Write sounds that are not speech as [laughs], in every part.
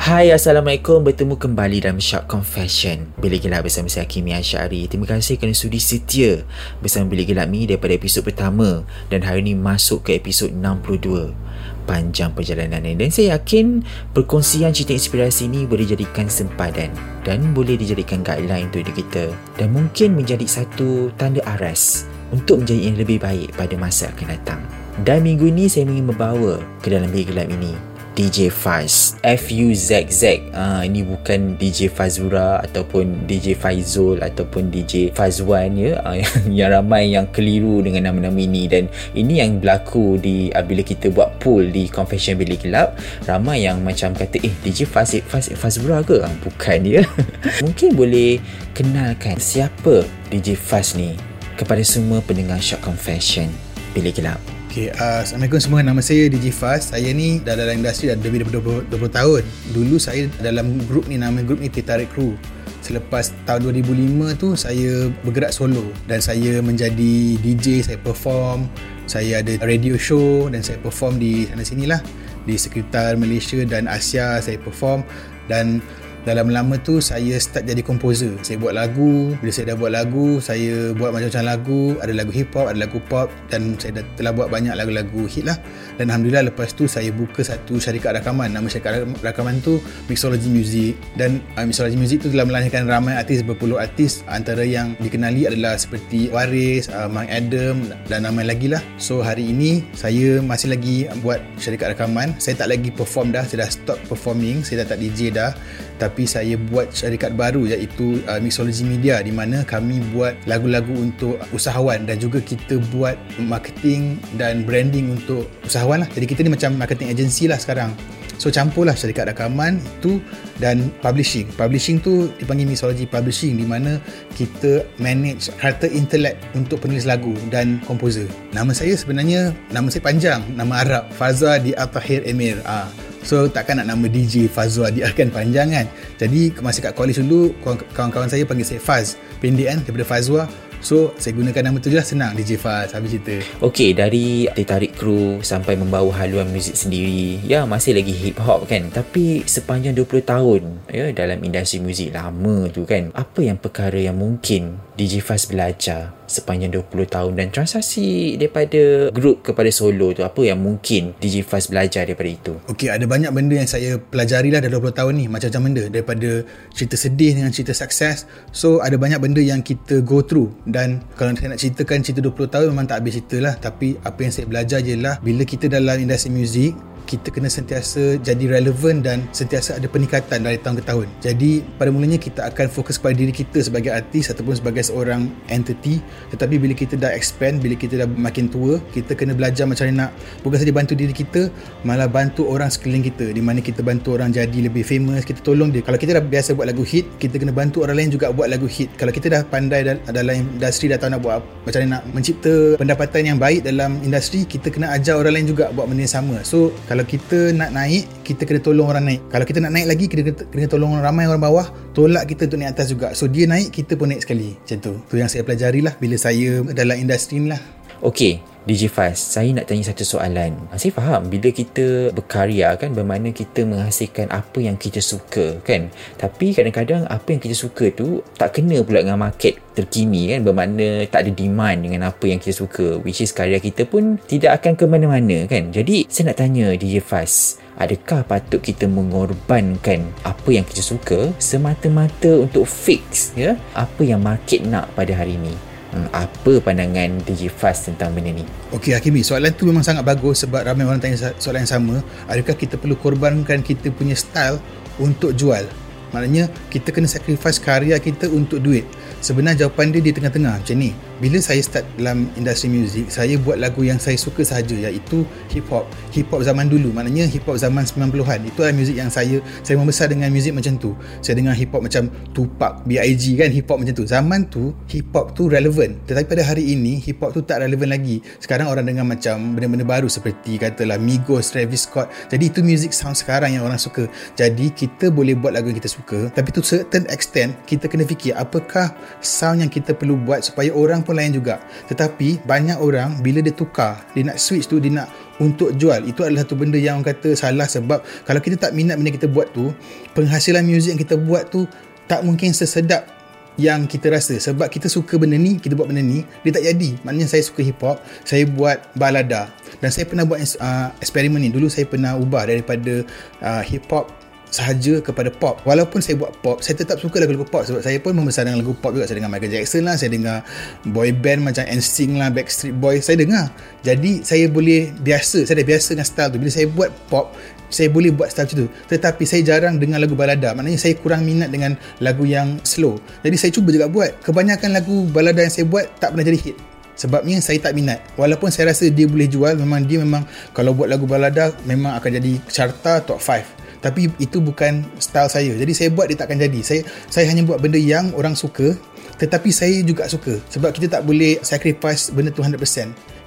Hai Assalamualaikum. Bertemu kembali dalam Shock Confession. Bilik Gelap bersama saya Kimi Asyari. Terima kasih kerana sudi setia Bersama Bilik Gelap ni daripada episod pertama Dan hari ini masuk ke episod 62 Panjang perjalanan ni Dan saya yakin Perkongsian cerita inspirasi ni Boleh jadikan sempadan Dan boleh dijadikan guideline untuk hidup kita Dan mungkin menjadi satu tanda aras Untuk menjadi yang lebih baik pada masa akan datang. Dan minggu ini saya ingin membawa ke dalam bilik gelap ini DJ Faz F-U-Z-Z uh, Ini bukan DJ Fazura Ataupun DJ Faizul Ataupun DJ Fazwan ya. Uh, [laughs] yang ramai yang keliru dengan nama-nama ini. Dan ini yang berlaku di uh, bila kita buat poll di Confession Bilik Gelap Ramai yang macam kata Eh DJ Faz, Faz Fazura ke? Uh, bukan ya. [laughs] Mungkin boleh kenalkan siapa DJ Faz ni Kepada semua pendengar Shock Confession Bilik Gelap Okay, uh, Assalamualaikum semua. Nama saya DJ Faz. Saya ni dah dalam industri dah lebih daripada 20, 20 tahun. Dulu saya dalam grup ni, nama grup ni Titarik Crew. Selepas tahun 2005 tu, saya bergerak solo. Dan saya menjadi DJ, saya perform. Saya ada radio show dan saya perform di sana sini lah. Di sekitar Malaysia dan Asia saya perform. Dan dalam lama tu saya start jadi komposer saya buat lagu bila saya dah buat lagu saya buat macam-macam lagu. Ada lagu hip hop ada lagu pop dan saya dah telah buat banyak lagu-lagu hit lah. Dan Alhamdulillah lepas tu saya buka satu syarikat rakaman. Nama syarikat rakaman tu Mixology Music. Dan uh, Mixology Music tu telah melahirkan ramai artis berpuluh artis. Antara yang dikenali adalah seperti Waris, uh, Mang Adam dan ramai lagi lah. So hari ini saya masih lagi buat syarikat rakaman. Saya tak lagi perform dah. Saya dah stop performing. Saya dah tak DJ dah tapi saya buat syarikat baru iaitu uh, Mixology Media di mana kami buat lagu-lagu untuk usahawan dan juga kita buat marketing dan branding untuk usahawan lah. Jadi kita ni macam marketing agency lah sekarang. So campurlah syarikat rakaman itu dan publishing. Publishing tu dipanggil Mixology Publishing di mana kita manage harta intelek untuk penulis lagu dan komposer. Nama saya sebenarnya nama saya panjang, nama Arab Fazwa di Atahir Emir. Ah, So takkan nak nama DJ Fazwa dia akan panjang kan? Jadi masa kat college dulu Kawan-kawan saya panggil saya Faz. Pendek kan? Daripada Fazwa. So saya gunakan nama tu je lah. Senang DJ Faz Habis cerita. Okay dari Tarik Kru Sampai membawa haluan muzik sendiri. Ya masih lagi hip hop kan? Tapi sepanjang 20 tahun ya Dalam industri muzik lama tu kan? Apa yang perkara yang mungkin DJ Faz belajar sepanjang 20 tahun dan transaksi daripada grup kepada solo tu apa yang mungkin DJ Faz belajar daripada itu? Okey ada banyak benda yang saya pelajari lah dalam 20 tahun ni macam-macam benda. Daripada cerita sedih dengan cerita sukses so ada banyak benda yang kita go through. Dan kalau saya nak ceritakan cerita 20 tahun memang tak habis cerita lah. Tapi apa yang saya belajar je lah bila kita dalam industri muzik kita kena sentiasa jadi relevan dan sentiasa ada peningkatan dari tahun ke tahun. Jadi pada mulanya kita akan fokus pada diri kita sebagai artis ataupun sebagai seorang entity tetapi bila kita dah expand, bila kita dah makin tua, kita kena belajar macam mana nak bukan saja bantu diri kita, malah bantu orang sekeliling kita di mana kita bantu orang jadi lebih famous, kita tolong dia. Kalau kita dah biasa buat lagu hit, kita kena bantu orang lain juga buat lagu hit. Kalau kita dah pandai dalam industri dah tahu nak buat macam mana nak mencipta pendapatan yang baik dalam industri, kita kena ajar orang lain juga buat benda yang sama. So kalau kalau kita nak naik kita kena tolong orang naik. Kalau kita nak naik lagi kita kena tolong ramai orang bawah tolak kita untuk naik atas juga. So dia naik kita pun naik sekali. Macam tu. Tu yang saya pelajari lah bila saya dalam industri ni lah Okay, DJ Faz, saya nak tanya satu soalan. Saya faham bila kita berkarya kan bermakna kita menghasilkan apa yang kita suka kan. Tapi kadang-kadang apa yang kita suka tu tak kena pula dengan market terkini kan bermakna tak ada demand dengan apa yang kita suka which is karya kita pun tidak akan ke mana-mana kan. Jadi saya nak tanya DJ Faz, adakah patut kita mengorbankan apa yang kita suka semata-mata untuk fix ya apa yang market nak pada hari ini? Hmm, apa pandangan DJ Fast tentang benda ni? Okey Hakimi, soalan tu memang sangat bagus sebab ramai orang tanya soalan yang sama. Adakah kita perlu korbankan kita punya style untuk jual? Maknanya kita kena sacrifice karya kita untuk duit. Sebenarnya jawapan dia di tengah-tengah macam ni bila saya start dalam industri muzik saya buat lagu yang saya suka sahaja iaitu hip hop. Hip hop zaman dulu maknanya hip hop zaman 90-an itu adalah muzik yang saya saya membesar dengan muzik macam tu. Saya dengar hip hop macam Tupac B.I.G kan hip hop macam tu. Zaman tu hip hop tu relevan tetapi pada hari ini hip hop tu tak relevan lagi. Sekarang orang dengar macam benda-benda baru seperti katalah Migos Travis Scott. Jadi itu muzik sound sekarang yang orang suka. Jadi kita boleh buat lagu yang kita suka tapi to certain extent kita kena fikir apakah sound yang kita perlu buat supaya orang pun lain juga. Tetapi banyak orang bila dia tukar dia nak switch tu dia nak untuk jual itu adalah satu benda yang orang kata salah sebab kalau kita tak minat benda kita buat tu penghasilan muzik yang kita buat tu tak mungkin sesedap yang kita rasa. Sebab kita suka benda ni kita buat benda ni dia tak jadi. Maknanya saya suka hip hop saya buat balada. Dan saya pernah buat uh, eksperimen ni. Dulu saya pernah ubah daripada uh, hip hop sahaja kepada pop. Walaupun saya buat pop saya tetap suka lagu-lagu pop. Sebab saya pun membesar dengan lagu pop juga. Saya dengar Michael Jackson lah saya dengar boy band macam NSYNC lah Backstreet Boys saya dengar. Jadi saya boleh biasa saya dah biasa dengan style tu. Bila saya buat pop saya boleh buat style macam tu. Tetapi saya jarang dengar lagu balada. Maknanya saya kurang minat dengan lagu yang slow. Jadi saya cuba juga buat. Kebanyakan lagu balada yang saya buat tak pernah jadi hit. Sebabnya saya tak minat. Walaupun saya rasa dia boleh jual memang dia memang kalau buat lagu balada memang akan jadi carta top 5 tapi itu bukan style saya. Jadi saya buat dia takkan jadi. Saya saya hanya buat benda yang orang suka tetapi saya juga suka. Sebab kita tak boleh sacrifice benda tu 100%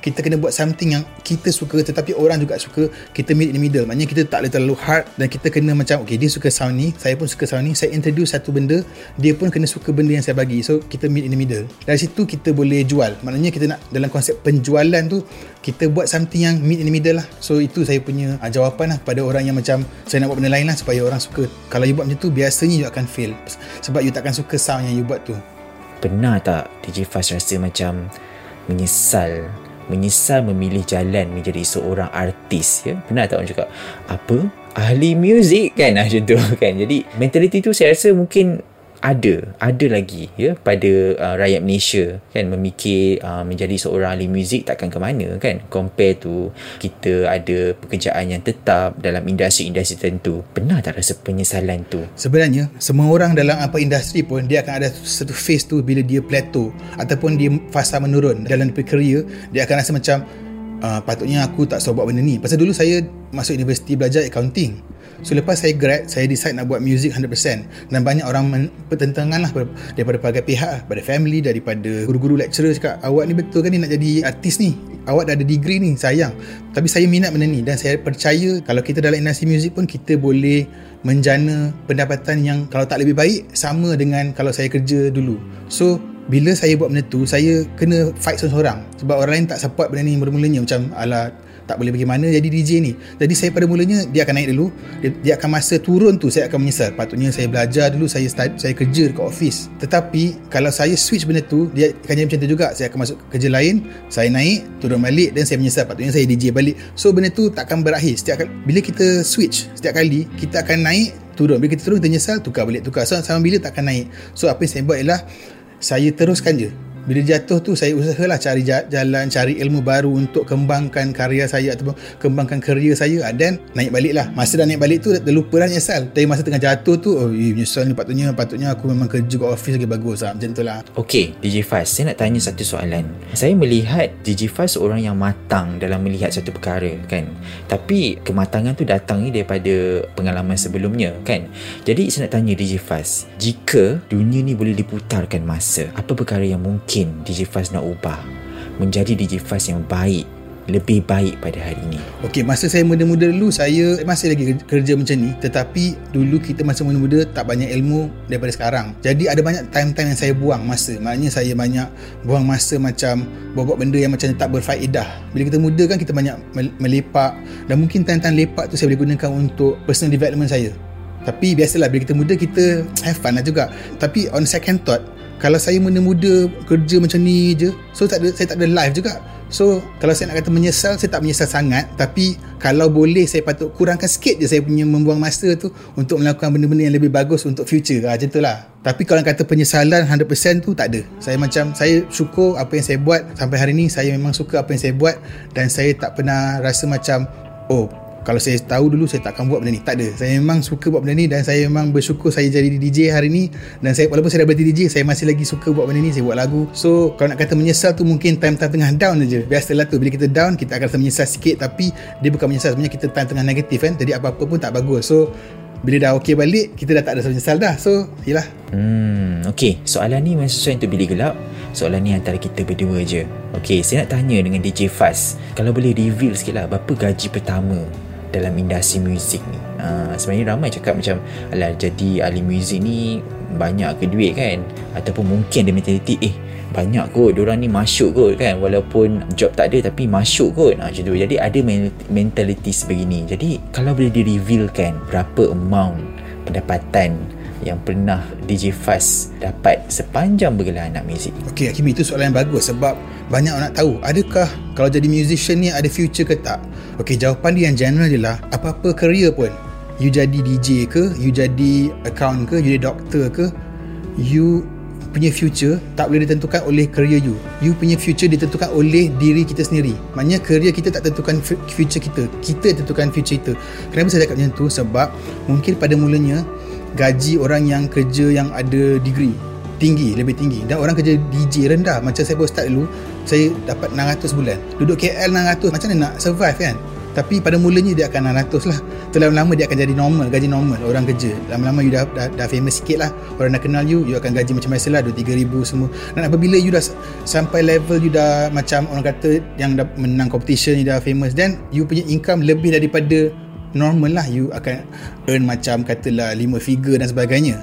kita kena buat something yang kita suka tetapi orang juga suka kita meet in the middle. Maknanya kita tak boleh terlalu hard dan kita kena macam okay dia suka sound ni saya pun suka sound ni saya introduce satu benda dia pun kena suka benda yang saya bagi. So kita meet in the middle. Dari situ kita boleh jual. Maknanya kita nak dalam konsep penjualan tu kita buat something yang meet in the middle lah. So itu saya punya uh, jawapan lah pada orang yang macam saya nak buat benda lain lah supaya orang suka. Kalau you buat macam tu biasanya you akan fail. Sebab you takkan suka sound yang you buat tu. Pernah tak DJ Fast rasa macam menyesal menyesal memilih jalan menjadi seorang artis ya. Pernah tak orang cakap apa? Ahli muzik kan? [laughs] Macam tu kan. Jadi mentality tu saya rasa mungkin ada ada lagi ya pada uh, rakyat Malaysia kan memikir uh, menjadi seorang ahli muzik takkan ke mana kan compare tu kita ada pekerjaan yang tetap dalam industri-industri tertentu. Pernah tak rasa penyesalan tu? Sebenarnya semua orang dalam apa industri pun dia akan ada satu phase tu bila dia plateau ataupun dia fasa menurun dalam career dia akan rasa macam uh, patutnya aku tak sebab buat benda ni. Pasal dulu saya masuk universiti belajar accounting So lepas saya grad Saya decide nak buat music 100% Dan banyak orang Pertentangan lah Daripada pelbagai pihak lah. Daripada family Daripada guru-guru lecturer Cakap awak ni betul kan ni Nak jadi artis ni? Awak dah ada degree ni Sayang. Tapi saya minat benda ni Dan saya percaya Kalau kita dalam industri music pun Kita boleh Menjana pendapatan yang Kalau tak lebih baik Sama dengan Kalau saya kerja dulu. So bila saya buat benda tu Saya kena fight seorang-seorang Sebab orang lain tak support benda ni Mula-mulanya Macam Alah tak boleh bagaimana jadi DJ ni. Jadi saya pada mulanya dia akan naik dulu. Dia, dia akan masa turun tu saya akan menyesal. Patutnya saya belajar dulu saya start, saya kerja dekat office. Tetapi kalau saya switch benda tu dia akan jadi macam tu juga. Saya akan masuk kerja lain saya naik turun balik dan saya menyesal. Patutnya saya DJ balik. So benda tu takkan berakhir. Setiap kali bila kita switch setiap kali kita akan naik turun. Bila kita turun kita menyesal tukar balik. Tukar. So sama bila takkan naik. So apa yang saya buat ialah saya teruskan je bila jatuh tu saya usahalah cari jalan cari ilmu baru untuk kembangkan karya saya ataupun kembangkan kerja saya. Ah, dan naik balik lah masa dah naik balik tu dah lupa dah nyesal. Dari masa tengah jatuh tu oh eh, nyesal ni patutnya patutnya aku memang kerja kat office lagi bagus. Lah macam tu lah. Ok DJ Faz saya nak tanya satu soalan. Saya melihat DJ Faz seorang yang matang dalam melihat satu perkara kan? Tapi kematangan tu datang ni daripada pengalaman sebelumnya kan? Jadi saya nak tanya DJ Faz jika dunia ni boleh diputarkan masa apa perkara yang mungkin mungkin Faz nak ubah menjadi Faz yang baik lebih baik pada hari ini. Okey, masa saya muda-muda dulu saya masih lagi kerja macam ni. Tetapi dulu kita masa muda-muda tak banyak ilmu daripada sekarang. Jadi ada banyak time-time yang saya buang masa. Maknanya saya banyak buang masa macam buat-buat benda yang macam tak berfaedah. Bila kita muda kan kita banyak melepak. Dan mungkin time-time lepak tu saya boleh gunakan untuk personal development saya. Tapi biasalah bila kita muda kita have fun lah juga. Tapi on second thought kalau saya muda-muda kerja macam ni je so tak ada, saya tak ada live juga. So kalau saya nak kata menyesal Saya tak menyesal sangat. Tapi Kalau boleh saya patut kurangkan sikit je Saya punya membuang masa tu Untuk melakukan benda-benda yang lebih bagus Untuk future. Ha, Macam tu lah. Tapi kalau kata penyesalan 100% tu tak ada. Saya macam Saya syukur apa yang saya buat Sampai hari ni. Saya memang suka apa yang saya buat Dan saya tak pernah rasa macam Oh kalau saya tahu dulu saya tak akan buat benda ni. Tak ada saya memang suka buat benda ni dan saya memang bersyukur saya jadi DJ hari ni. Dan saya walaupun saya dah berhenti DJ saya masih lagi suka buat benda ni. Saya buat lagu. So kalau nak kata menyesal tu mungkin time-time tengah down je biasalah tu. Bila kita down kita akan rasa menyesal sikit. Tapi dia bukan menyesal. Sebenarnya kita time tengah negatif kan. Jadi apa-apa pun tak bagus. So bila dah okey balik kita dah tak ada rasa menyesal dah. So yelah. Hmm, okey. Soalan ni memang sesuai untuk bilik gelap. Soalan ni antara kita berdua je. Okey, saya nak tanya dengan DJ Fast. Kalau boleh reveal sikit lah, berapa gaji pertama dalam industri muzik ni? Uh, sebenarnya ramai cakap macam, alah jadi ahli muzik ni banyak ke duit kan? Ataupun mungkin ada mentaliti, eh banyak kot diorang ni masuk kot kan walaupun job tak ada tapi masuk kot ha, macam tu jadi ada mentaliti sebegini jadi kalau boleh di revealkan berapa amount pendapatan yang pernah DJ Fast dapat sepanjang bergelar anak muzik? Okey, Hakim itu soalan yang bagus sebab banyak orang nak tahu adakah kalau jadi musician ni ada future ke tak? Okey, jawapan dia yang general je lah apa-apa career pun. You jadi DJ ke, you jadi account ke, you jadi doktor ke you punya future tak boleh ditentukan oleh career you. You punya future ditentukan oleh diri kita sendiri. Maknanya career kita tak tentukan future kita. Kita tentukan future kita. Kenapa saya cakap macam tu? Sebab mungkin pada mulanya gaji orang yang kerja yang ada degree. Tinggi lebih tinggi. Dan orang kerja DJ rendah. Macam saya baru start dulu saya dapat 600 bulan. Duduk KL 600 macam mana nak survive kan? Tapi pada mulanya dia akan 600 lah. Terlama-lama dia akan jadi normal gaji normal orang kerja. Lama-lama you dah, dah, dah famous sikit lah. Orang dah kenal you you akan gaji macam biasa lah. 2-3 ribu semua. Dan apabila you dah sampai level you dah macam orang kata yang dah menang competition you dah famous then you punya income lebih daripada normal lah you akan earn macam katalah 5 figure dan sebagainya.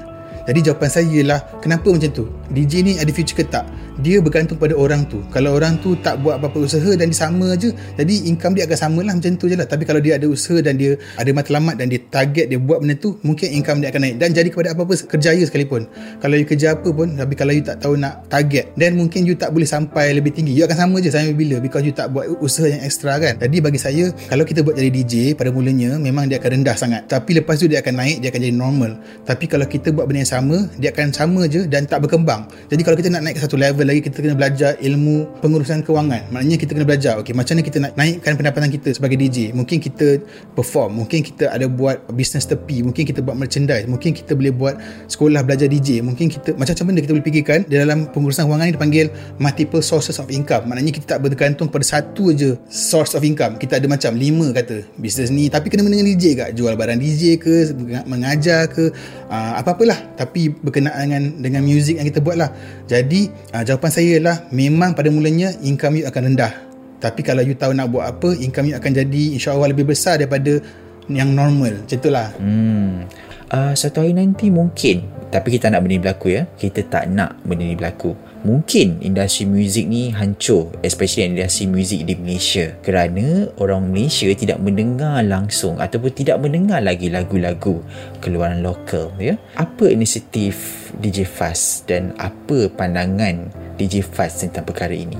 Jadi jawapan saya ialah kenapa macam tu DJ ni ada future ke tak dia bergantung pada orang tu. Kalau orang tu tak buat apa-apa usaha dan dia sama je jadi income dia akan sama lah macam tu je lah. Tapi kalau dia ada usaha dan dia ada matlamat dan dia target dia buat benda tu mungkin income dia akan naik. Dan jadi kepada apa-apa kerjaya sekalipun. Kalau you kerja apa pun tapi kalau you tak tahu nak target then mungkin you tak boleh sampai lebih tinggi. You akan sama je sampai bila? Because you tak buat usaha yang ekstra kan? Jadi bagi saya kalau kita buat jadi DJ pada mulanya memang dia akan rendah sangat. Tapi lepas tu dia akan naik dia akan jadi normal. Tapi kalau kita buat benda yang sama dia akan sama je dan tak berkembang jadi kalau kita nak naik ke satu level lagi kita kena belajar ilmu pengurusan kewangan. Maknanya kita kena belajar okay, macam mana kita nak naikkan pendapatan kita sebagai DJ mungkin kita perform mungkin kita ada buat bisnes tepi mungkin kita buat merchandise mungkin kita boleh buat sekolah belajar DJ mungkin kita macam-macam benda kita boleh fikirkan di dalam pengurusan kewangan ni dipanggil multiple sources of income. Maknanya kita tak bergantung pada satu je source of income. Kita ada macam lima kata bisnes ni tapi kena dengan DJ kak. Jual barang DJ ke mengajar ke uh, apa-apalah tapi berkenaan dengan dengan music yang kita buat lah jadi uh, jawapan saya ialah memang pada mulanya income you akan rendah. Tapi kalau you tahu nak buat apa income you akan jadi insyaAllah lebih besar daripada yang normal. Macam itulah hmm. uh, satu hari nanti mungkin tapi kita nak benda ni berlaku ya. Kita tak nak benda ni berlaku mungkin industri muzik ni hancur especially industri muzik di Malaysia kerana orang Malaysia tidak mendengar langsung ataupun tidak mendengar lagi lagu-lagu keluaran lokal ya. Apa inisiatif DJ Fast dan apa pandangan DJ Fast tentang perkara ini?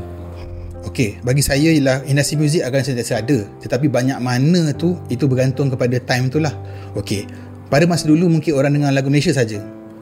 Okey, bagi saya ialah industri muzik akan sentiasa ada tetapi banyak mana tu itu bergantung kepada time tu lah. Okey, pada masa dulu mungkin orang dengar lagu Malaysia saja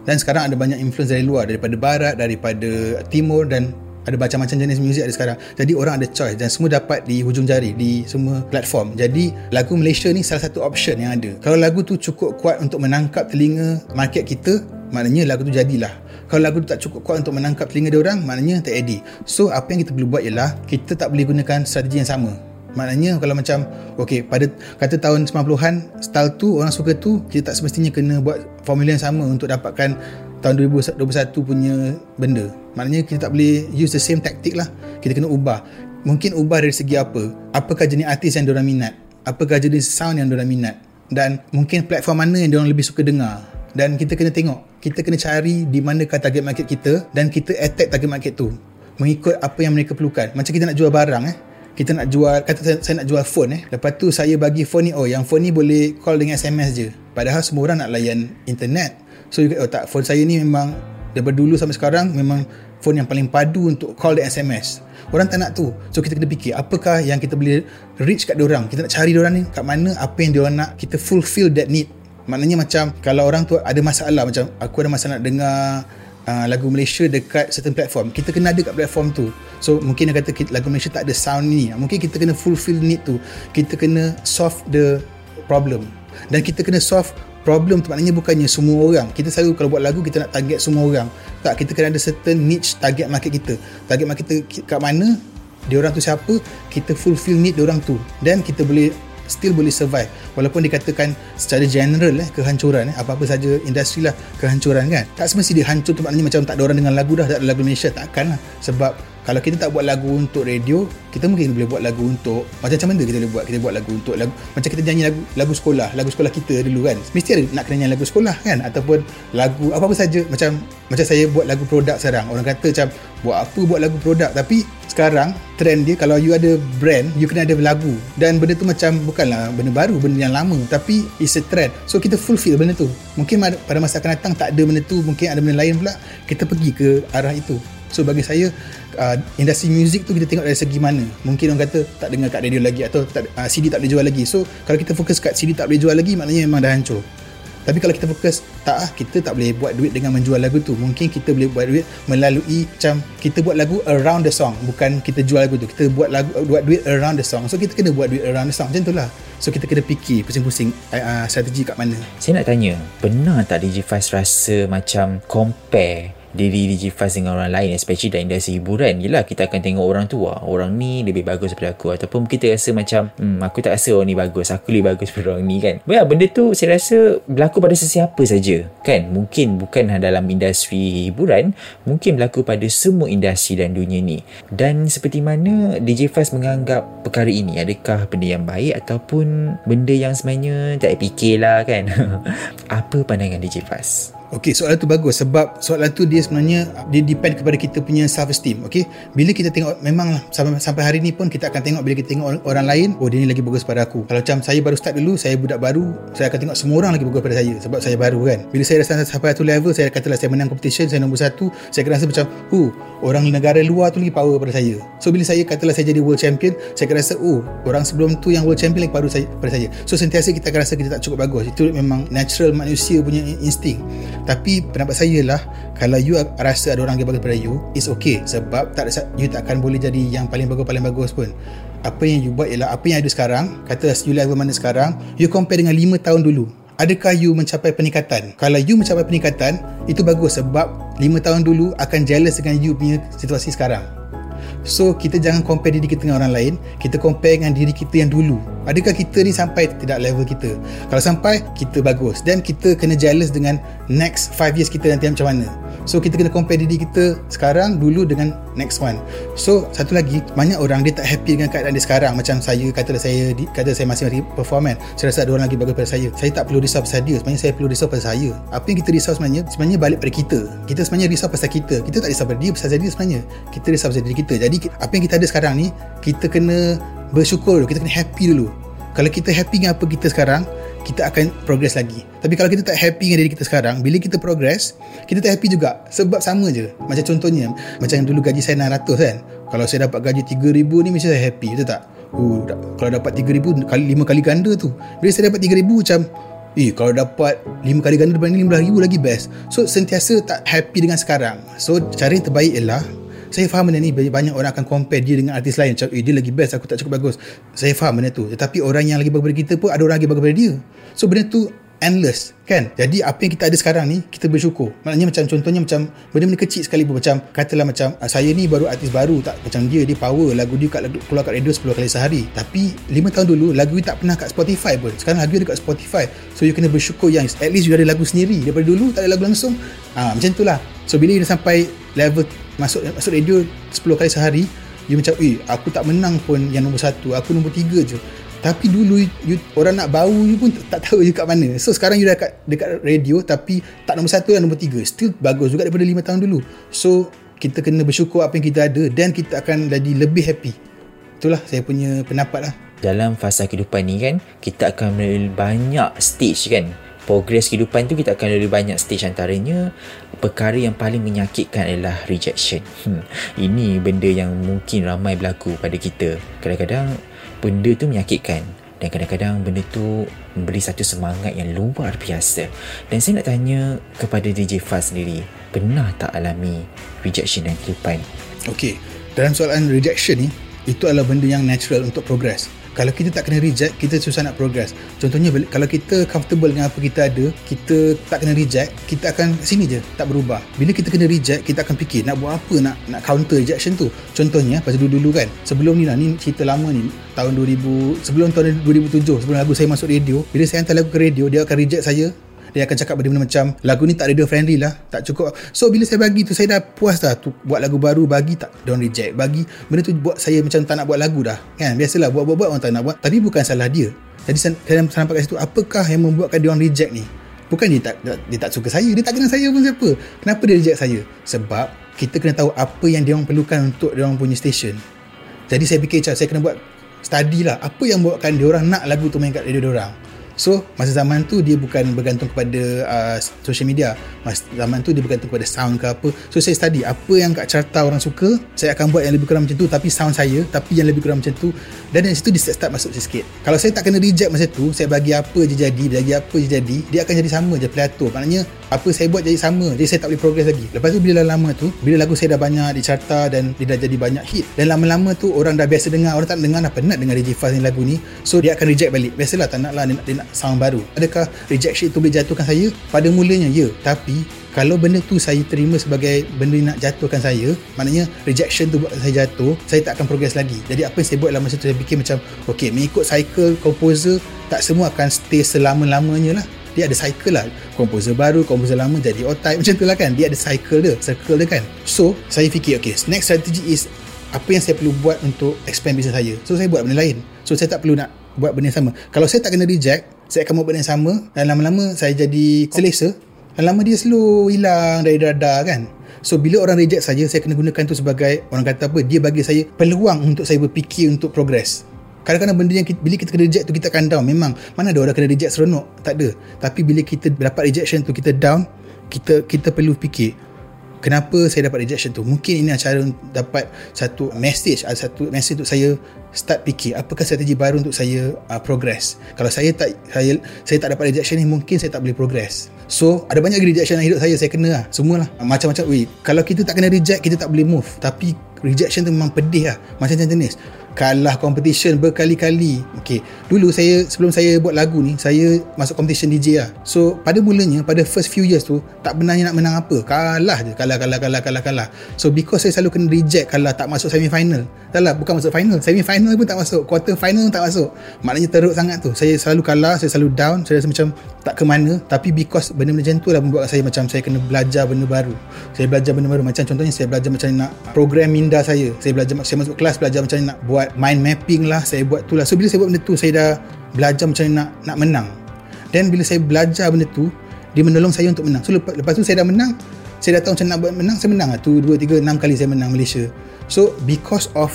dan sekarang ada banyak influence dari luar daripada barat daripada timur dan ada macam-macam jenis muzik ada sekarang. Jadi orang ada choice dan semua dapat di hujung jari di semua platform. Jadi lagu Malaysia ni salah satu option yang ada. Kalau lagu tu cukup kuat untuk menangkap telinga market kita maknanya lagu tu jadilah. Kalau lagu tu tak cukup kuat untuk menangkap telinga dia orang maknanya tak edit. So apa yang kita perlu buat ialah kita tak boleh gunakan strategi yang sama Maknanya kalau macam Okay pada Kata tahun 90-an Style tu Orang suka tu Kita tak semestinya kena buat Formula yang sama Untuk dapatkan Tahun 2021 punya Benda. Maknanya kita tak boleh Use the same tactic lah. Kita kena ubah. Mungkin ubah dari segi apa? Apakah jenis artis yang diorang minat? Apakah jenis sound yang diorang minat? Dan mungkin platform mana Yang diorang lebih suka dengar? Dan kita kena tengok. Kita kena cari Di manakah target market kita Dan kita attack target market tu. Mengikut apa yang mereka perlukan. Macam kita nak jual barang eh kita nak jual kata saya, saya nak jual phone eh. Lepas tu saya bagi phone ni oh yang phone ni boleh call dengan SMS je. Padahal semua orang nak layan internet. So you, oh tak phone saya ni memang daripada dulu sampai sekarang memang phone yang paling padu untuk call dan SMS orang tak nak tu. So kita kena fikir apakah yang kita boleh reach kat orang kita nak cari orang ni kat mana? Apa yang diorang nak kita fulfill that need? Maknanya macam kalau orang tu ada masalah macam aku ada masalah nak dengar uh, lagu Malaysia dekat certain platform. Kita kena ada kat platform tu. So mungkin dia kata lagu Malaysia tak ada sound ni. Mungkin kita kena fulfill need tu. Kita kena solve the problem. Dan kita kena solve problem tu maknanya bukannya semua orang. Kita selalu kalau buat lagu kita nak target semua orang. Tak kita kena ada certain niche target market kita. Target market kita kat mana dia orang tu siapa kita fulfill need dia orang tu. Dan kita boleh still boleh survive. Walaupun dikatakan secara general eh kehancuran eh apa-apa saja industri lah kehancuran kan. Tak semestinya dia hancur tu maknanya macam tak ada orang dengan lagu dah tak ada lagu Malaysia takkan lah sebab kalau kita tak buat lagu untuk radio kita mungkin boleh buat lagu untuk macam-macam kita boleh buat kita buat lagu untuk lagu macam kita nyanyi lagu lagu sekolah lagu sekolah kita dulu kan. Mesti ada nak kena nyanyi lagu sekolah kan ataupun lagu apa-apa saja. Macam macam saya buat lagu produk sekarang. Orang kata macam buat apa buat lagu produk? Tapi sekarang trend dia kalau you ada brand you kena ada lagu. Dan benda tu macam bukanlah benda baru benda yang lama. Tapi it's a trend. So kita fulfill benda tu. Mungkin pada masa akan datang tak ada benda tu mungkin ada benda lain pula kita pergi ke arah itu so bagi saya uh, industri muzik tu kita tengok dari segi mana. Mungkin orang kata tak dengar kat radio lagi atau tak, uh, CD tak boleh jual lagi. So kalau kita fokus kat CD tak boleh jual lagi maknanya memang dah hancur. Tapi kalau kita fokus tak ah kita tak boleh buat duit dengan menjual lagu tu. Mungkin kita boleh buat duit melalui macam kita buat lagu around the song bukan kita jual lagu tu. Kita buat lagu buat duit around the song. So kita kena buat duit around the song. Macam tu lah. So kita kena fikir pusing-pusing uh, strategi kat mana. Saya nak tanya pernah tak DJ Fast rasa macam compare diri Digifast dengan orang lain especially dalam industri hiburan. Yelah kita akan tengok orang tu wah, orang ni lebih bagus daripada aku. Ataupun kita rasa macam hmm, aku tak rasa orang ni bagus. Aku lebih bagus daripada orang ni kan? Well, benda tu saya rasa berlaku pada sesiapa saja kan? Mungkin bukan dalam industri hiburan. Mungkin berlaku pada semua industri dan dunia ni. Dan seperti mana DJ Fast menganggap perkara ini? Adakah benda yang baik ataupun benda yang sebenarnya tak fikirlah kan? [laughs] Apa pandangan DJ Fast Okey, soalan tu bagus sebab soalan tu dia sebenarnya dia depend kepada kita punya self esteem. Okey, bila kita tengok memang sampai sampai hari ni pun kita akan tengok bila kita tengok orang, lain, oh dia ni lagi bagus pada aku. Kalau macam saya baru start dulu, saya budak baru, saya akan tengok semua orang lagi bagus pada saya sebab saya baru kan. Bila saya rasa sampai satu level, saya katalah saya menang competition, saya nombor satu, saya akan rasa macam, oh orang negara luar tu lagi power pada saya. So bila saya katalah saya jadi world champion, saya akan rasa, oh orang sebelum tu yang world champion lagi power saya, pada saya. So sentiasa kita akan rasa kita tak cukup bagus. Itu memang natural manusia punya insting tapi pendapat saya lah kalau you rasa ada orang yang bagus daripada you it's okay. Sebab tak ada, you tak akan boleh jadi yang paling bagus paling bagus pun. Apa yang you buat ialah apa yang ada sekarang kata you level mana sekarang you compare dengan 5 tahun dulu. Adakah you mencapai peningkatan? Kalau you mencapai peningkatan itu bagus sebab 5 tahun dulu akan jealous dengan you punya situasi sekarang So kita jangan compare diri kita dengan orang lain. Kita compare dengan diri kita yang dulu. Adakah kita ni sampai tidak level kita? Kalau sampai kita bagus. Dan kita kena jealous dengan next 5 years kita nanti macam mana? So kita kena compare diri kita sekarang dulu dengan next one. So satu lagi banyak orang dia tak happy dengan keadaan dia sekarang macam saya katalah saya kata saya masih lagi perform kan. Saya rasa ada orang lagi bagus daripada saya. Saya tak perlu risau pasal dia. Sebenarnya saya perlu risau pasal saya. Apa yang kita risau sebenarnya sebenarnya balik pada kita. Kita sebenarnya risau pasal kita. Kita tak risau pasal dia pasal dia sebenarnya. Kita risau pasal diri kita. Jadi apa yang kita ada sekarang ni kita kena bersyukur dulu. Kita kena happy dulu. Kalau kita happy dengan apa kita sekarang, kita akan progress lagi. Tapi kalau kita tak happy dengan diri kita sekarang, bila kita progress, kita tak happy juga. Sebab sama je. Macam contohnya, macam dulu gaji saya 600 kan. Kalau saya dapat gaji 3000 ni mesti saya happy, betul tak? Oh, kalau dapat 3000 kali 5 kali ganda tu. Bila saya dapat 3000 macam Eh kalau dapat 5 kali ganda dibanding 15,000 lagi best So sentiasa tak happy dengan sekarang So cara yang terbaik ialah saya faham benda ni banyak orang akan compare dia dengan artis lain. Macam eh dia lagi best aku tak cukup bagus. Saya faham benda tu. Tetapi orang yang lagi bagus daripada kita pun ada orang lagi bagus daripada dia. So benda tu endless kan? Jadi apa yang kita ada sekarang ni kita bersyukur. Maknanya macam contohnya macam benda-benda kecil sekali pun macam katalah macam ah, saya ni baru artis baru tak macam dia dia power lagu dia kat, keluar kat radio 10 kali sehari. Tapi 5 tahun dulu lagu dia tak pernah kat Spotify pun. Sekarang lagu dia kat Spotify. So you kena bersyukur yang at least you ada lagu sendiri. Daripada dulu tak ada lagu langsung. Ha, macam tu lah. So bila you dah sampai level masuk masuk radio 10 kali sehari you macam eh aku tak menang pun yang nombor satu aku nombor tiga je. Tapi dulu you, orang nak bau you pun tak, tak tahu you kat mana. So sekarang you dah dekat, dekat radio tapi tak nombor satu dan nombor tiga. Still bagus juga daripada lima tahun dulu. So kita kena bersyukur apa yang kita ada dan kita akan jadi lebih happy. Itulah saya punya pendapat lah. Dalam fasa kehidupan ni kan kita akan melalui banyak stage kan progres kehidupan tu kita akan lebih banyak stage antaranya perkara yang paling menyakitkan adalah rejection hmm. ini benda yang mungkin ramai berlaku pada kita kadang-kadang benda tu menyakitkan dan kadang-kadang benda tu memberi satu semangat yang luar biasa dan saya nak tanya kepada DJ Faz sendiri pernah tak alami rejection dalam kehidupan Okey, dalam soalan rejection ni, itu adalah benda yang natural untuk progress. Kalau kita tak kena reject, kita susah nak progress. Contohnya, kalau kita comfortable dengan apa kita ada, kita tak kena reject, kita akan sini je, tak berubah. Bila kita kena reject, kita akan fikir nak buat apa nak nak counter rejection tu. Contohnya, pasal dulu-dulu kan, sebelum ni lah, ni cerita lama ni, tahun 2000, sebelum tahun 2007, sebelum lagu saya masuk radio, bila saya hantar lagu ke radio, dia akan reject saya, dia akan cakap benda-benda macam lagu ni tak radio friendly lah tak cukup. So bila saya bagi tu saya dah puas dah tu buat lagu baru bagi tak don't reject. Bagi benda tu buat saya macam tak nak buat lagu dah. Kan? Biasalah buat-buat orang tak nak buat. Tapi bukan salah dia. Jadi saya sampai kat situ apakah yang membuatkan dia orang reject ni? Bukan dia tak dia tak suka saya dia tak kenal saya pun siapa. Kenapa dia reject saya? Sebab kita kena tahu apa yang dia orang perlukan untuk dia orang punya station. Jadi saya fikir saya kena buat study lah. Apa yang buatkan dia orang nak lagu tu main kat radio dia orang So masa zaman tu dia bukan bergantung kepada uh, social media. Masa zaman tu dia bergantung kepada sound ke apa. So saya study apa yang kat carta orang suka, saya akan buat yang lebih kurang macam tu tapi sound saya tapi yang lebih kurang macam tu. Dan dari situ dia start masuk sikit. Kalau saya tak kena reject masa tu, saya bagi apa je jadi, bagi apa je jadi, dia akan jadi sama je plateau. Maknanya apa saya buat jadi sama jadi saya tak boleh progress lagi. Lepas tu bila lama tu bila lagu saya dah banyak di carta dan dia dah jadi banyak hit dan lama-lama tu orang dah biasa dengar orang tak dengar dah penat dengar DJ Faz ni lagu ni so dia akan reject balik. Biasalah tak nak lah dia nak, dia nak sound baru. Adakah rejection itu boleh jatuhkan saya? Pada mulanya ya. Tapi kalau benda tu saya terima sebagai benda nak jatuhkan saya maknanya rejection tu buat saya jatuh saya tak akan progress lagi. Jadi apa yang saya buat dalam masa tu saya fikir macam ok mengikut cycle composer tak semua akan stay selama-lamanya lah dia ada cycle lah. Komposer baru komposer lama jadi type macam tu lah kan. Dia ada cycle dia circle dia kan. So saya fikir okay next strategy is apa yang saya perlu buat untuk expand bisnes saya. So saya buat benda lain. So saya tak perlu nak buat benda yang sama. Kalau saya tak kena reject saya akan buat benda yang sama. Dan lama-lama saya jadi selesa. Dan lama dia slow hilang dari radar kan. So bila orang reject saja saya kena gunakan tu sebagai orang kata apa dia bagi saya peluang untuk saya berfikir untuk progress kadang-kadang benda yang kita, bila kita kena reject tu kita akan down. Memang mana ada orang kena reject seronok? Tak ada. Tapi bila kita dapat rejection tu kita down kita kita perlu fikir kenapa saya dapat rejection tu? Mungkin ini cara dapat satu message ada satu message untuk saya start fikir apakah strategi baru untuk saya uh, progress? Kalau saya tak saya saya tak dapat rejection ni mungkin saya tak boleh progress. So ada banyak rejection dalam hidup saya saya kena lah. Semualah. Macam-macam weh kalau kita tak kena reject kita tak boleh move. Tapi rejection tu memang pedih lah. Macam jenis kalah competition berkali-kali. Okay. dulu saya sebelum saya buat lagu ni saya masuk competition DJ lah. So pada mulanya pada first few years tu tak pernah nak menang apa. Kalah je. Kalah kalah kalah kalah kalah. So because saya selalu kena reject kalah tak masuk semi final tak lah bukan masuk final. Semi final pun tak masuk. Quarter final pun tak masuk. Maknanya teruk sangat tu. Saya selalu kalah saya selalu down. Saya rasa macam tak ke mana. Tapi because benda-benda macam tu lah membuat saya macam saya kena belajar benda baru. Saya belajar benda baru. Macam contohnya saya belajar macam nak program minda saya. Saya belajar saya masuk kelas belajar macam nak buat buat mind mapping lah saya buat tu lah. So bila saya buat benda tu saya dah belajar macam nak nak menang. Dan bila saya belajar benda tu dia menolong saya untuk menang. So lepas, lepas tu saya dah menang saya dah tahu macam nak buat menang saya menang lah. Tu 2, 3, 6 kali saya menang Malaysia. So because of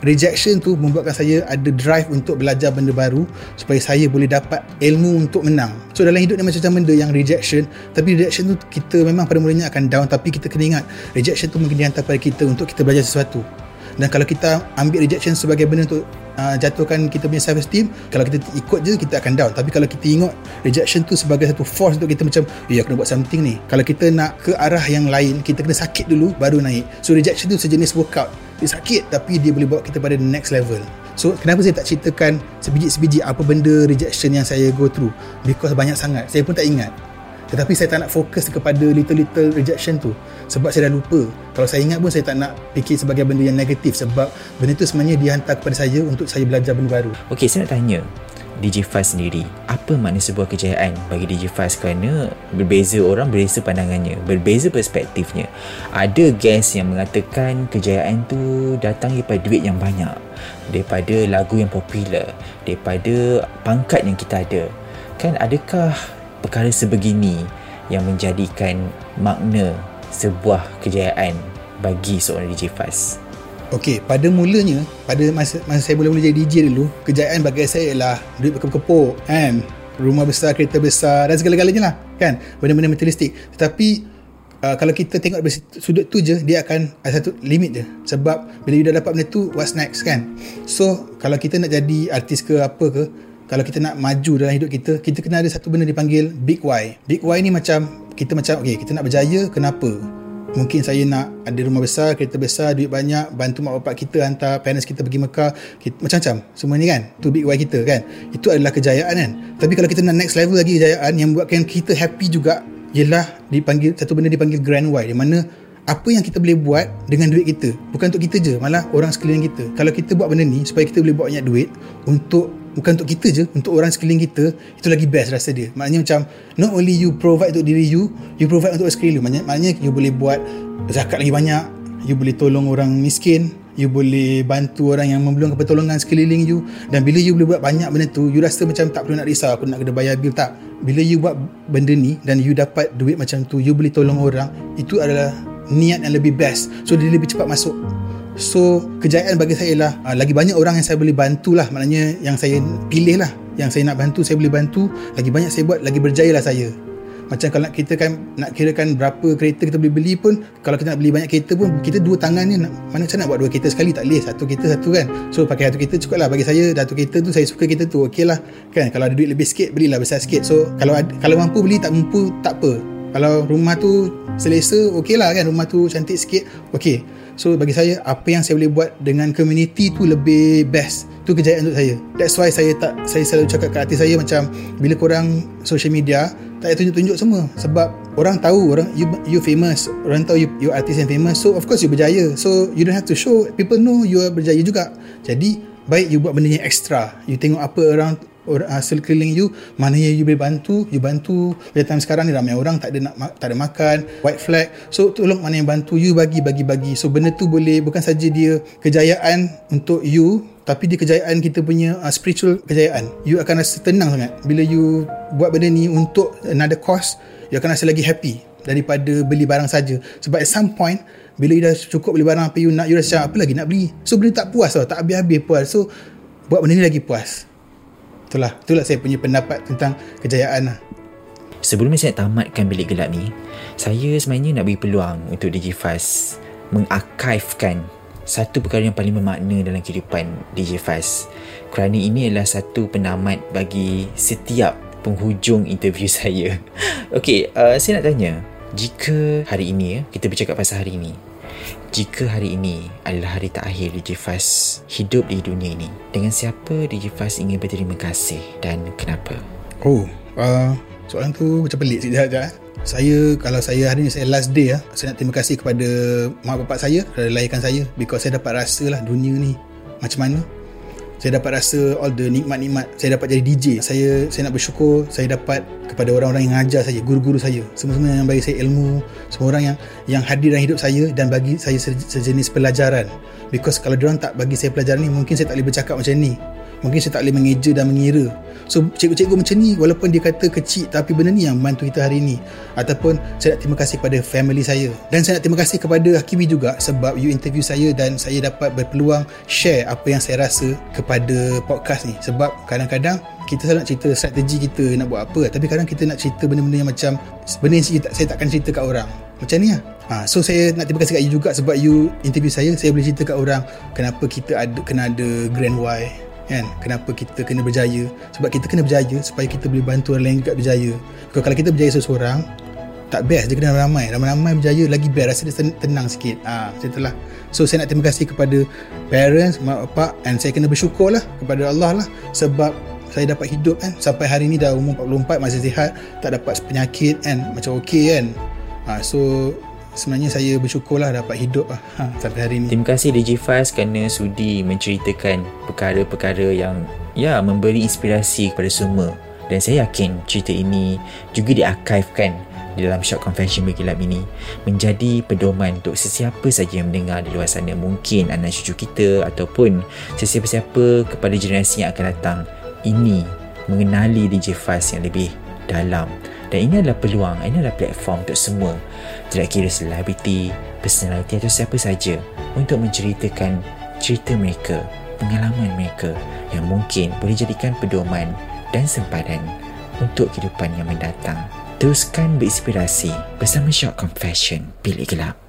rejection tu membuatkan saya ada drive untuk belajar benda baru supaya saya boleh dapat ilmu untuk menang. So dalam hidup ni macam-macam benda yang rejection tapi rejection tu kita memang pada mulanya akan down tapi kita kena ingat rejection tu mungkin dihantar pada kita untuk kita belajar sesuatu dan kalau kita ambil rejection sebagai benda untuk uh, jatuhkan kita punya self esteem kalau kita ikut je kita akan down. Tapi kalau kita tengok rejection tu sebagai satu force untuk kita macam ya kena buat something ni. Kalau kita nak ke arah yang lain kita kena sakit dulu baru naik. So rejection tu sejenis workout. Dia sakit tapi dia boleh bawa kita pada next level. So kenapa saya tak ceritakan sebiji-sebiji apa benda rejection yang saya go through? Because banyak sangat. Saya pun tak ingat tetapi saya tak nak fokus kepada little-little rejection tu sebab saya dah lupa. Kalau saya ingat pun saya tak nak fikir sebagai benda yang negatif sebab benda tu sebenarnya dihantar kepada saya untuk saya belajar benda baru. Okey, saya nak tanya. DJ Faz sendiri Apa makna sebuah kejayaan bagi DJ Faz kerana berbeza orang berbeza pandangannya berbeza perspektifnya ada guest yang mengatakan kejayaan tu datang daripada duit yang banyak daripada lagu yang popular daripada pangkat yang kita ada kan adakah perkara sebegini yang menjadikan makna sebuah kejayaan bagi seorang DJ Faz? Okey, pada mulanya, pada masa, masa saya mula-mula jadi DJ dulu, kejayaan bagi saya ialah duit berkepuk-kepuk, kan? rumah besar, kereta besar dan segala-galanya lah kan benda-benda materialistik tetapi uh, kalau kita tengok dari sudut tu je dia akan ada satu limit je sebab bila you dah dapat benda tu what's next kan so kalau kita nak jadi artis ke apa ke kalau kita nak maju dalam hidup kita kita kena ada satu benda dipanggil big why big why ni macam kita macam okay kita nak berjaya kenapa Mungkin saya nak ada rumah besar, kereta besar, duit banyak, bantu mak bapak kita hantar parents kita pergi Mekah, kita, macam-macam. Semua ni kan, tu big why kita kan. Itu adalah kejayaan kan. Tapi kalau kita nak next level lagi kejayaan yang buatkan kita happy juga, ialah dipanggil satu benda dipanggil grand why. Di mana apa yang kita boleh buat dengan duit kita. Bukan untuk kita je, malah orang sekeliling kita. Kalau kita buat benda ni supaya kita boleh buat banyak duit untuk bukan untuk kita je untuk orang sekeliling kita itu lagi best rasa dia. Maknanya macam not only you provide untuk diri you you provide untuk sekeliling maknanya, maknanya you boleh buat zakat lagi banyak you boleh tolong orang miskin you boleh bantu orang yang memerlukan pertolongan sekeliling you. Dan bila you boleh buat banyak benda tu you rasa macam tak perlu nak risau aku nak kena bayar bil. Tak. Bila you buat benda ni dan you dapat duit macam tu you boleh tolong orang itu adalah niat yang lebih best. So dia lebih cepat masuk So kejayaan bagi saya ialah uh, lagi banyak orang yang saya boleh bantu lah. Maknanya yang saya pilih lah yang saya nak bantu saya boleh bantu. Lagi banyak saya buat lagi berjaya lah saya. Macam kalau nak kita kan nak kira kan berapa kereta kita boleh beli pun kalau kita nak beli banyak kereta pun kita dua tangan ni nak, mana macam nak buat dua kereta sekali? Tak boleh satu kereta satu kan? So pakai satu kereta cukup lah bagi saya satu kereta tu saya suka kereta tu okey lah kan? Kalau ada duit lebih sikit belilah besar sikit. So kalau kalau mampu beli tak mampu tak apa kalau rumah tu selesa okey lah kan. Rumah tu cantik sikit okey. So bagi saya apa yang saya boleh buat dengan community tu lebih best. Tu kejayaan untuk saya. That's why saya tak saya selalu cakap kat hati saya macam bila korang social media tak payah tunjuk-tunjuk semua. Sebab orang tahu orang you you famous. Orang tahu you you artist yang famous. So of course you berjaya. So you don't have to show. People know you are berjaya juga. Jadi baik you buat benda yang extra. You tengok apa orang orang uh, sekeliling you mana yang you boleh bantu? You bantu pada time sekarang ni ramai orang tak ada nak tak ada makan white flag. So tolong mana yang bantu you bagi bagi bagi. So benda tu boleh bukan saja dia kejayaan untuk you tapi dia kejayaan kita punya uh, spiritual kejayaan. You akan rasa tenang sangat. Bila you buat benda ni untuk another cause you akan rasa lagi happy daripada beli barang saja. Sebab at some point bila you dah cukup beli barang apa you nak you rasa apa lagi nak beli? So benda tak puas tau tak habis-habis puas. So buat benda ni lagi puas itulah itulah saya punya pendapat tentang kejayaan lah. Sebelum saya tamatkan bilik gelap ni, saya sebenarnya nak beri peluang untuk DJ Fast mengarchivekan satu perkara yang paling bermakna dalam kehidupan DJ Fast. Kerana ini adalah satu penamat bagi setiap penghujung interview [laughs] saya. Okey, uh, saya nak tanya, jika hari ini ya, kita bercakap pasal hari ini, jika hari ini adalah hari terakhir DJ Fast hidup di dunia ini, dengan siapa DJ Fast ingin berterima kasih dan kenapa? Oh, uh, soalan tu macam pelik sekejap sekejap. Eh. Saya, kalau saya hari ni saya last day ya, saya nak terima kasih kepada mak bapak saya kerana lahirkan saya because saya dapat rasa lah dunia ni macam mana saya dapat rasa all the nikmat-nikmat saya dapat jadi DJ saya saya nak bersyukur saya dapat kepada orang-orang yang ajar saya guru-guru saya. Semua-semua yang bagi saya ilmu semua orang yang yang hadir dalam hidup saya dan bagi saya sejenis pelajaran. Because kalau orang tak bagi saya pelajaran ni mungkin saya tak boleh bercakap macam ni mungkin saya tak boleh mengeja dan mengira So cikgu-cikgu macam ni walaupun dia kata kecil tapi benda ni yang membantu kita hari ni. Ataupun saya nak terima kasih kepada family saya. Dan saya nak terima kasih kepada Hakimi juga sebab you interview saya dan saya dapat berpeluang share apa yang saya rasa kepada podcast ni. Sebab kadang-kadang kita selalu nak cerita strategi kita nak buat apa tapi kadang kita nak cerita benda-benda yang macam yang saya, saya takkan cerita kat orang. Macam ni lah. Ha, so saya nak terima kasih kat you juga sebab you interview saya saya boleh cerita kat orang kenapa kita ada kena ada grand why kan? Kenapa kita kena berjaya? Sebab kita kena berjaya supaya kita boleh bantu orang lain juga berjaya. Kalau kita berjaya seseorang tak best. Dia kena ramai ramai-ramai berjaya lagi best. Rasa dia tenang sikit. Ha, macam itulah so saya nak terima kasih kepada parents mak bapak and saya kena bersyukur lah kepada Allah lah sebab saya dapat hidup kan? Sampai hari ni dah umur 44 masih sihat tak dapat penyakit kan? Macam okey kan? Ha, so sebenarnya saya bersyukurlah dapat hidup lah, ha, sampai hari ini. Terima kasih DJ Faz kerana sudi menceritakan perkara-perkara yang ya memberi inspirasi kepada semua. Dan saya yakin cerita ini juga diarchivekan di dalam Short Confession Bergilap ini menjadi pedoman untuk sesiapa saja yang mendengar di luar sana mungkin anak cucu kita ataupun sesiapa-siapa kepada generasi yang akan datang ini mengenali DJ Faz yang lebih dalam dan ini adalah peluang, ini adalah platform untuk semua tidak kira selebriti, personality atau siapa saja untuk menceritakan cerita mereka, pengalaman mereka yang mungkin boleh jadikan pedoman dan sempadan untuk kehidupan yang mendatang. Teruskan berinspirasi bersama Shock Confession Bilik Gelap.